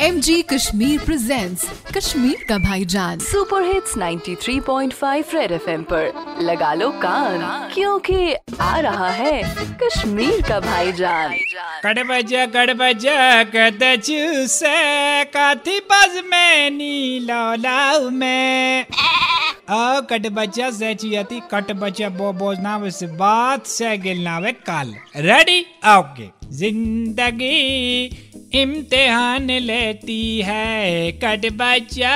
M G Kashmir presents Kashmir का भाईजान super hits 93.5 red FM पर। लगा लो कान क्योंकि आ रहा है कश्मीर का भाईजान। कड़ बजा कड़ बजा कद चूसे काथी बज में नीलो लाउ में। ओ कट बच्चा से चियती कट बच्चा बो बोझना वस बात से गिलना वे काल। रेडी ओके ज़िंदगी इम्तिहान लेती है कट बच्चा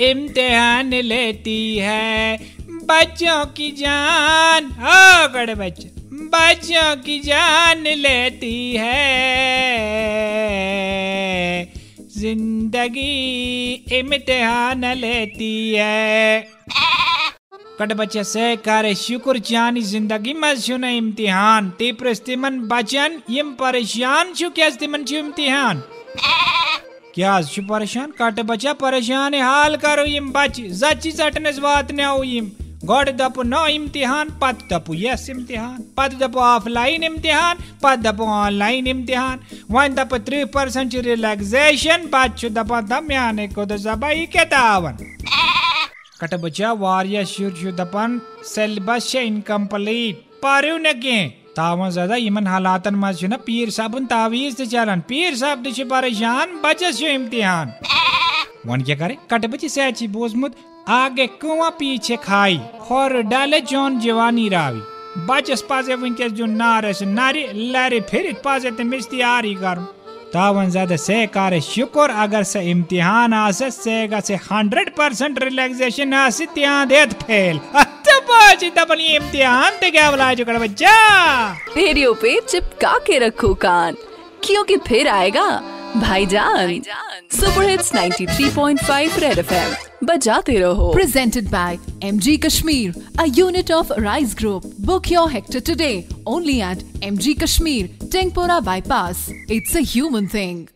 इम्तिहान लेती है। बच्चों की जान हो कट बच्चा बच्चों की जान लेती है। ज़िंदगी इम्तिहान लेती है। कट बच्चे से करे शुक्र चानी ज़िंदगी मज शुन इम्तिहान। ती प्रस्तिमन बचन यम परेशान छु क्या तिमन छु इम्तिहान। क्या छु परेशान? कट बच्चा परेशान हाल करो यम बच जची चटनस वात न यम। गॉड दपु नो इम्तिहान पत दपु यस इम्तिहान पत दपु ऑफलाइन इम्तिहान पत दपु ऑनलाइन इम्तिहान वन दपु थ्री परसेंट रिलैक्सेशन बच दपा दम्याने को दबाई के दावन कट बचा वारिया शुर शु दपन सिलेबस छ इनकम्प्लीट पारियो न के तावन ज़्यादा यमन हालातन मज छ पीर साबुन तावीज ते चलन पीर साहब छ परेशान बचस छ इम्तिहान वन क्या करे कट बची सैची बोजमुत आगे कुआ पीछे खाई, खोर डाले जोन जवानी रावी। बचस पाजे वनकस जो नारस नारी लारे फिर पाजे ते मिस्ती आरी कर। तावन ज़्यादा से करे शुक्र, अगर से इम्तिहान आसे, से गसे 100 परसेंट रिलैक्सेशन आसे त्यान देत फेल। इम्तिहान ते क्या बोला जो बच्चा? रेडियो पे चिपका के रखो कान, क्योंकि फिर आएगा। भाईजान सुपर हिट्स 93.5 रेड एफएम बजाते रहो presented by MG Kashmir, a unit of Rise Group. Book your hector today only at MG Kashmir, Tengpora Bypass. It's a human thing.